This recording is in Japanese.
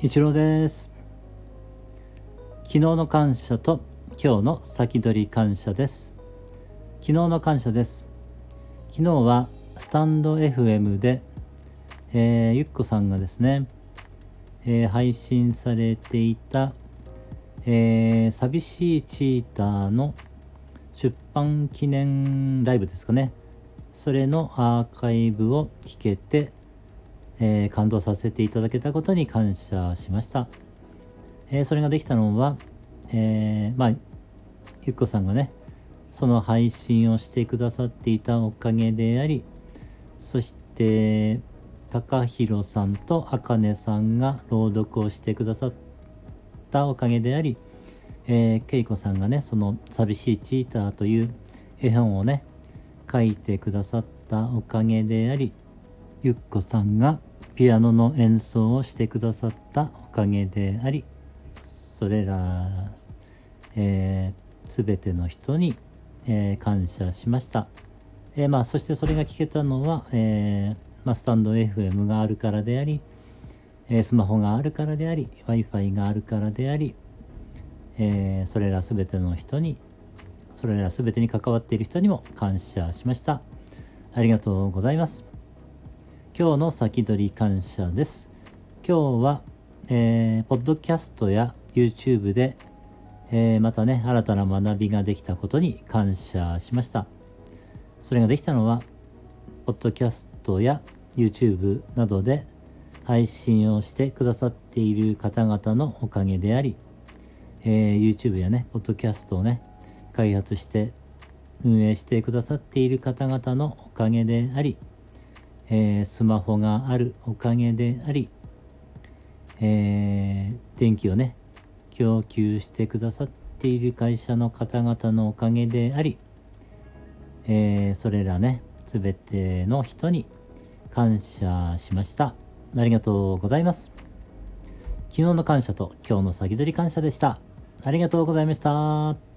一郎です。昨日の感謝と今日の先取り感謝です。昨日の感謝です。昨日はスタンド FM で、えー、ゆっこさんがですね、えー、配信されていた、えー、寂しいチーターの出版記念ライブですかね。それのアーカイブを聞けてえー、感動させていただけたことに感謝しました。えー、それができたのは、えー、まあ、ゆっこさんがね、その配信をしてくださっていたおかげであり、そして、高弘さんとあかねさんが朗読をしてくださったおかげであり、えー、けいこさんがね、その寂しいチーターという絵本をね、書いてくださったおかげであり、ゆっこさんがピアノの演奏をしてくださったおかげでありそれら、えー、全ての人に、えー、感謝しました、えー、まあ、そしてそれが聞けたのは、えまあ、スタンド FM があるからであり、えスマホがあるからであり w i f i があるからであり、えそれら全ての人にそれら全てに関わっている人にも感謝しました。ありがとうございます。今日の先取り感謝です。今日は、えー、ポッドキャストや YouTube で、えー、またね、新たな学びができたことに感謝しました。それができたのは、ポッドキャストや YouTube などで配信をしてくださっている方々のおかげであり、えー、YouTube やね、ポッドキャストをね、開発して運営してくださっている方々のおかげであり、えー、スマホがあるおかげであり、えー、電気をね、供給してくださっている会社の方々のおかげであり、えー、それらね、すべての人に感謝しました。ありがとうございます。昨日の感謝と今日の先取り感謝でした。ありがとうございました。